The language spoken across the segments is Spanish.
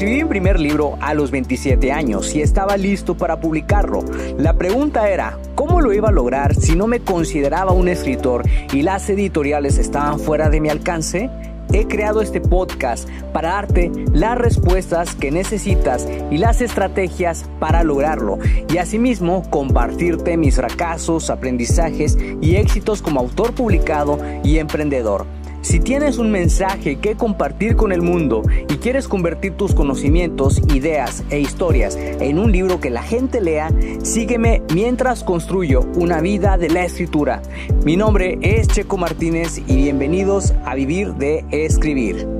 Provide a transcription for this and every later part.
Escribí mi primer libro a los 27 años y estaba listo para publicarlo. La pregunta era, ¿cómo lo iba a lograr si no me consideraba un escritor y las editoriales estaban fuera de mi alcance? He creado este podcast para darte las respuestas que necesitas y las estrategias para lograrlo y asimismo compartirte mis fracasos, aprendizajes y éxitos como autor publicado y emprendedor. Si tienes un mensaje que compartir con el mundo y quieres convertir tus conocimientos, ideas e historias en un libro que la gente lea, sígueme mientras construyo una vida de la escritura. Mi nombre es Checo Martínez y bienvenidos a Vivir de Escribir.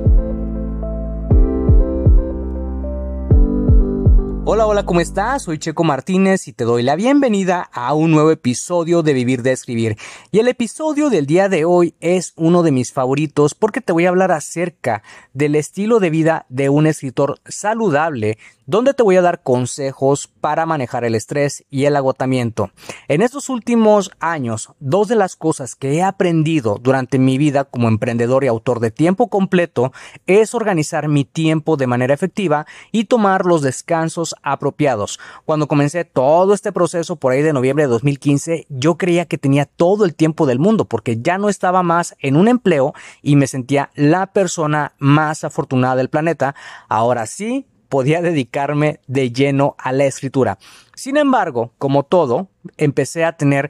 Hola, hola, ¿cómo estás? Soy Checo Martínez y te doy la bienvenida a un nuevo episodio de Vivir de Escribir. Y el episodio del día de hoy es uno de mis favoritos porque te voy a hablar acerca del estilo de vida de un escritor saludable donde te voy a dar consejos para manejar el estrés y el agotamiento. En estos últimos años, dos de las cosas que he aprendido durante mi vida como emprendedor y autor de tiempo completo es organizar mi tiempo de manera efectiva y tomar los descansos apropiados. Cuando comencé todo este proceso por ahí de noviembre de 2015, yo creía que tenía todo el tiempo del mundo porque ya no estaba más en un empleo y me sentía la persona más afortunada del planeta. Ahora sí, podía dedicarme de lleno a la escritura. Sin embargo, como todo, empecé a tener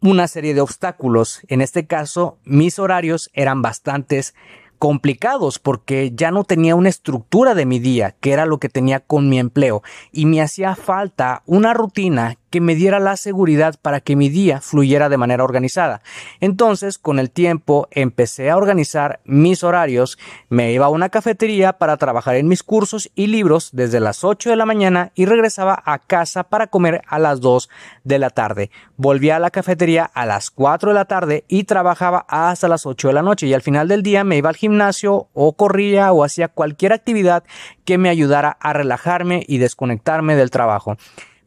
una serie de obstáculos. En este caso, mis horarios eran bastantes complicados porque ya no tenía una estructura de mi día, que era lo que tenía con mi empleo, y me hacía falta una rutina que me diera la seguridad para que mi día fluyera de manera organizada. Entonces, con el tiempo, empecé a organizar mis horarios, me iba a una cafetería para trabajar en mis cursos y libros desde las 8 de la mañana y regresaba a casa para comer a las 2 de la tarde. Volvía a la cafetería a las 4 de la tarde y trabajaba hasta las 8 de la noche y al final del día me iba al gimnasio o corría o hacía cualquier actividad que me ayudara a relajarme y desconectarme del trabajo.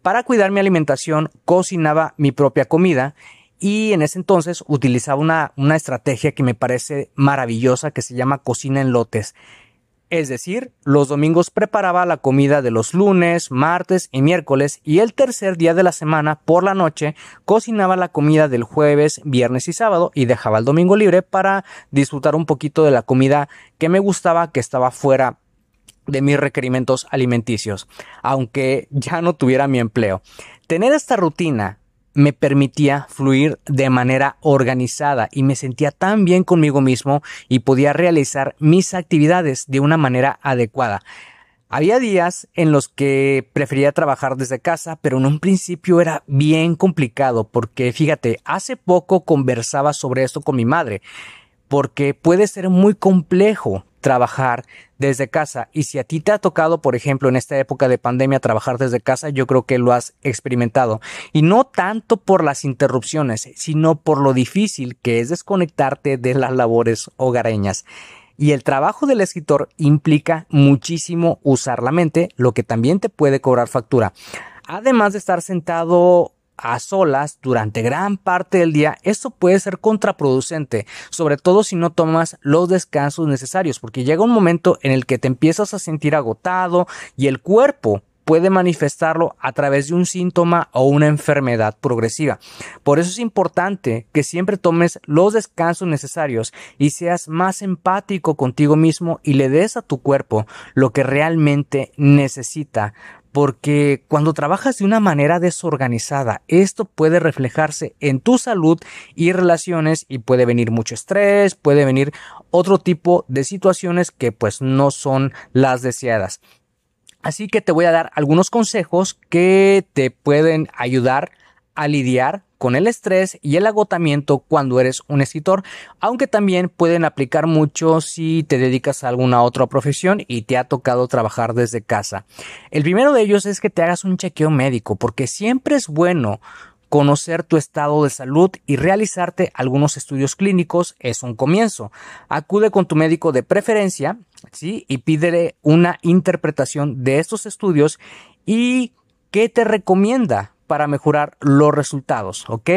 Para cuidar mi alimentación, cocinaba mi propia comida y en ese entonces utilizaba una, una estrategia que me parece maravillosa que se llama cocina en lotes. Es decir, los domingos preparaba la comida de los lunes, martes y miércoles y el tercer día de la semana por la noche cocinaba la comida del jueves, viernes y sábado y dejaba el domingo libre para disfrutar un poquito de la comida que me gustaba que estaba fuera de mis requerimientos alimenticios, aunque ya no tuviera mi empleo. Tener esta rutina me permitía fluir de manera organizada y me sentía tan bien conmigo mismo y podía realizar mis actividades de una manera adecuada. Había días en los que prefería trabajar desde casa, pero en un principio era bien complicado porque fíjate, hace poco conversaba sobre esto con mi madre, porque puede ser muy complejo trabajar desde casa. Y si a ti te ha tocado, por ejemplo, en esta época de pandemia trabajar desde casa, yo creo que lo has experimentado. Y no tanto por las interrupciones, sino por lo difícil que es desconectarte de las labores hogareñas. Y el trabajo del escritor implica muchísimo usar la mente, lo que también te puede cobrar factura. Además de estar sentado a solas durante gran parte del día, esto puede ser contraproducente, sobre todo si no tomas los descansos necesarios, porque llega un momento en el que te empiezas a sentir agotado y el cuerpo puede manifestarlo a través de un síntoma o una enfermedad progresiva. Por eso es importante que siempre tomes los descansos necesarios y seas más empático contigo mismo y le des a tu cuerpo lo que realmente necesita porque cuando trabajas de una manera desorganizada, esto puede reflejarse en tu salud y relaciones y puede venir mucho estrés, puede venir otro tipo de situaciones que pues no son las deseadas. Así que te voy a dar algunos consejos que te pueden ayudar a lidiar con el estrés y el agotamiento cuando eres un escritor, aunque también pueden aplicar mucho si te dedicas a alguna otra profesión y te ha tocado trabajar desde casa. El primero de ellos es que te hagas un chequeo médico, porque siempre es bueno conocer tu estado de salud y realizarte algunos estudios clínicos es un comienzo. Acude con tu médico de preferencia, ¿sí? Y pídele una interpretación de estos estudios y qué te recomienda para mejorar los resultados, ¿ok?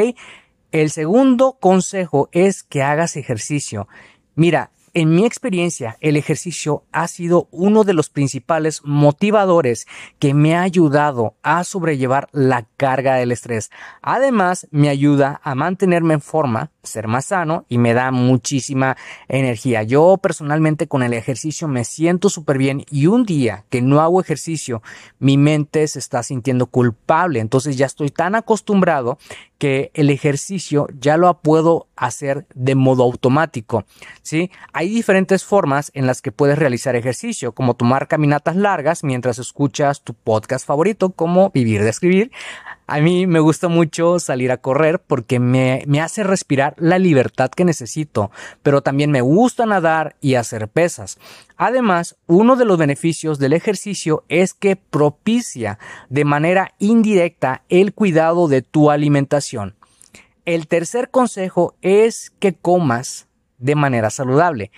El segundo consejo es que hagas ejercicio. Mira, en mi experiencia, el ejercicio ha sido uno de los principales motivadores que me ha ayudado a sobrellevar la carga del estrés. Además, me ayuda a mantenerme en forma, ser más sano y me da muchísima energía. Yo personalmente con el ejercicio me siento súper bien y un día que no hago ejercicio, mi mente se está sintiendo culpable. Entonces ya estoy tan acostumbrado que el ejercicio ya lo puedo hacer de modo automático. ¿sí? Hay diferentes formas en las que puedes realizar ejercicio, como tomar caminatas largas mientras escuchas tu podcast favorito, como Vivir de Escribir. A mí me gusta mucho salir a correr porque me, me, hace respirar la libertad que necesito, pero también me gusta nadar y hacer pesas. Además, uno de los beneficios del ejercicio es que propicia de manera indirecta el cuidado de tu alimentación. El tercer consejo es que comas de manera saludable.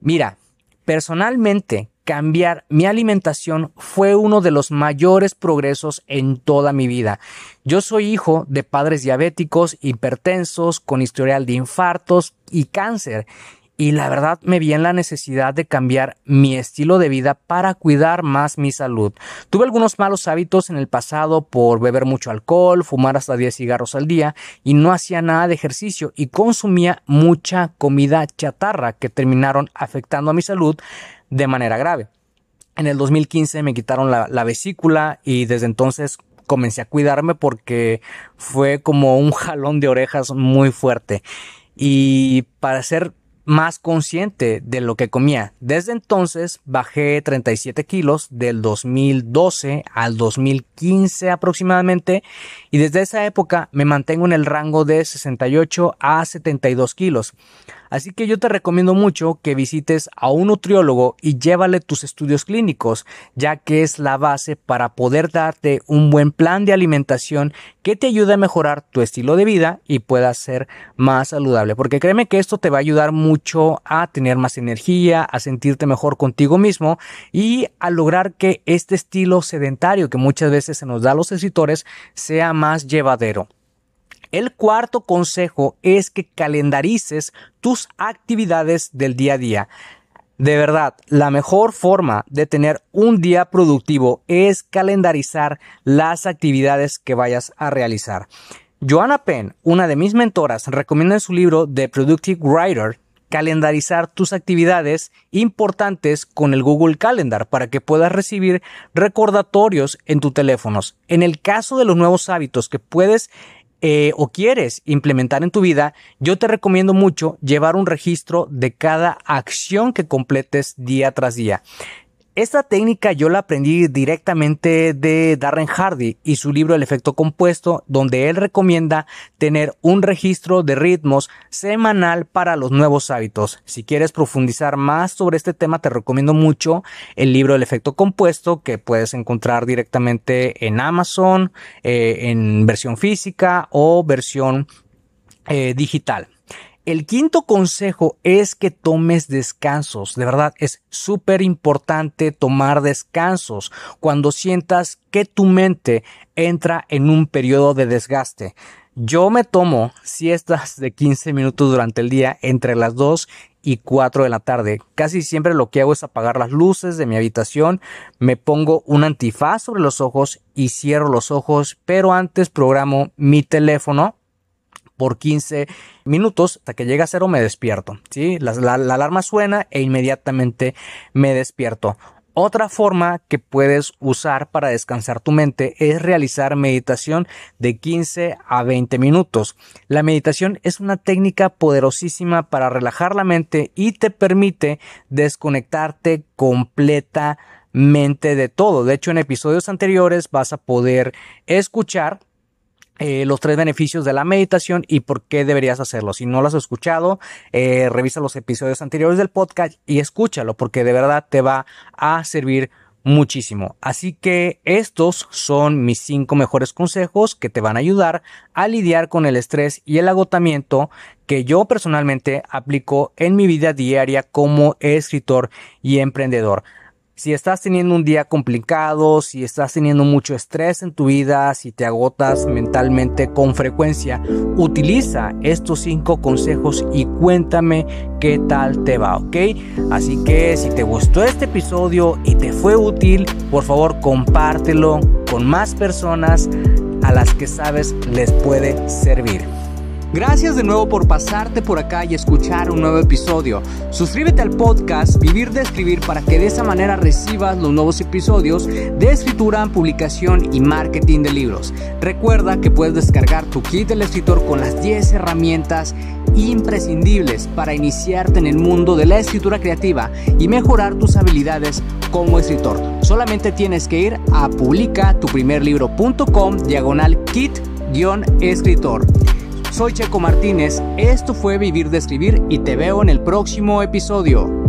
Mira, personalmente cambiar mi alimentación fue uno de los mayores progresos en toda mi vida. Yo soy hijo de padres diabéticos, hipertensos, con historial de infartos y cáncer y la verdad me vi en la necesidad de cambiar mi estilo de vida para cuidar más mi salud. Tuve algunos malos hábitos en el pasado por beber mucho alcohol, fumar hasta 10 cigarros al día y no hacía nada de ejercicio y consumía mucha comida chatarra que terminaron afectando a mi salud de manera grave. En el 2015 me quitaron la, la vesícula y desde entonces comencé a cuidarme porque fue como un jalón de orejas muy fuerte. Y para ser más consciente de lo que comía. Desde entonces bajé 37 kilos del 2012 al 2015 aproximadamente y desde esa época me mantengo en el rango de 68 a 72 kilos. Así que yo te recomiendo mucho que visites a un nutriólogo y llévale tus estudios clínicos, ya que es la base para poder darte un buen plan de alimentación que te ayude a mejorar tu estilo de vida y puedas ser más saludable. Porque créeme que esto te va a ayudar mucho a tener más energía, a sentirte mejor contigo mismo y a lograr que este estilo sedentario que muchas veces se nos da a los escritores sea más llevadero. El cuarto consejo es que calendarices tus actividades del día a día. De verdad, la mejor forma de tener un día productivo es calendarizar las actividades que vayas a realizar. Joanna Penn, una de mis mentoras, recomienda en su libro The Productive Writer calendarizar tus actividades importantes con el Google Calendar para que puedas recibir recordatorios en tus teléfonos. En el caso de los nuevos hábitos que puedes eh, o quieres implementar en tu vida, yo te recomiendo mucho llevar un registro de cada acción que completes día tras día. Esta técnica yo la aprendí directamente de Darren Hardy y su libro El efecto compuesto, donde él recomienda tener un registro de ritmos semanal para los nuevos hábitos. Si quieres profundizar más sobre este tema, te recomiendo mucho el libro El efecto compuesto que puedes encontrar directamente en Amazon, eh, en versión física o versión eh, digital. El quinto consejo es que tomes descansos. De verdad, es súper importante tomar descansos cuando sientas que tu mente entra en un periodo de desgaste. Yo me tomo siestas de 15 minutos durante el día entre las 2 y 4 de la tarde. Casi siempre lo que hago es apagar las luces de mi habitación, me pongo un antifaz sobre los ojos y cierro los ojos, pero antes programo mi teléfono por 15 minutos hasta que llega a cero me despierto. ¿sí? La, la alarma suena e inmediatamente me despierto. Otra forma que puedes usar para descansar tu mente es realizar meditación de 15 a 20 minutos. La meditación es una técnica poderosísima para relajar la mente y te permite desconectarte completamente de todo. De hecho, en episodios anteriores vas a poder escuchar eh, los tres beneficios de la meditación y por qué deberías hacerlo. Si no lo has escuchado, eh, revisa los episodios anteriores del podcast y escúchalo porque de verdad te va a servir muchísimo. Así que estos son mis cinco mejores consejos que te van a ayudar a lidiar con el estrés y el agotamiento que yo personalmente aplico en mi vida diaria como escritor y emprendedor. Si estás teniendo un día complicado, si estás teniendo mucho estrés en tu vida, si te agotas mentalmente con frecuencia, utiliza estos cinco consejos y cuéntame qué tal te va, ¿ok? Así que si te gustó este episodio y te fue útil, por favor compártelo con más personas a las que sabes les puede servir. Gracias de nuevo por pasarte por acá y escuchar un nuevo episodio. Suscríbete al podcast Vivir de Escribir para que de esa manera recibas los nuevos episodios de escritura, publicación y marketing de libros. Recuerda que puedes descargar tu kit del escritor con las 10 herramientas imprescindibles para iniciarte en el mundo de la escritura creativa y mejorar tus habilidades como escritor. Solamente tienes que ir a publicatuprimerlibro.com diagonal kit-escritor. Soy Checo Martínez, esto fue Vivir de Escribir y te veo en el próximo episodio.